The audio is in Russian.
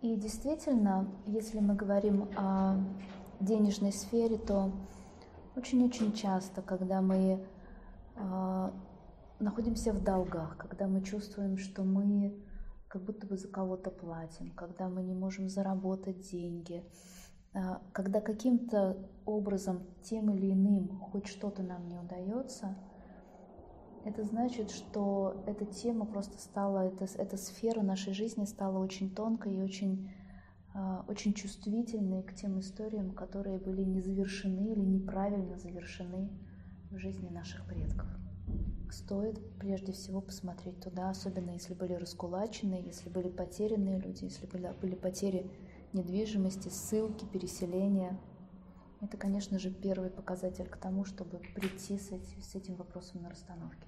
И действительно, если мы говорим о денежной сфере, то очень-очень часто, когда мы э, находимся в долгах, когда мы чувствуем, что мы как будто бы за кого-то платим, когда мы не можем заработать деньги, э, когда каким-то образом тем или иным хоть что-то нам не удается, это значит, что эта тема просто стала, эта, эта сфера нашей жизни стала очень тонкой и очень, а, очень чувствительной к тем историям, которые были не завершены или неправильно завершены в жизни наших предков. Стоит прежде всего посмотреть туда, особенно если были раскулачены, если были потерянные люди, если были, были потери недвижимости, ссылки, переселения. Это, конечно же, первый показатель к тому, чтобы прийти с этим вопросом на расстановке.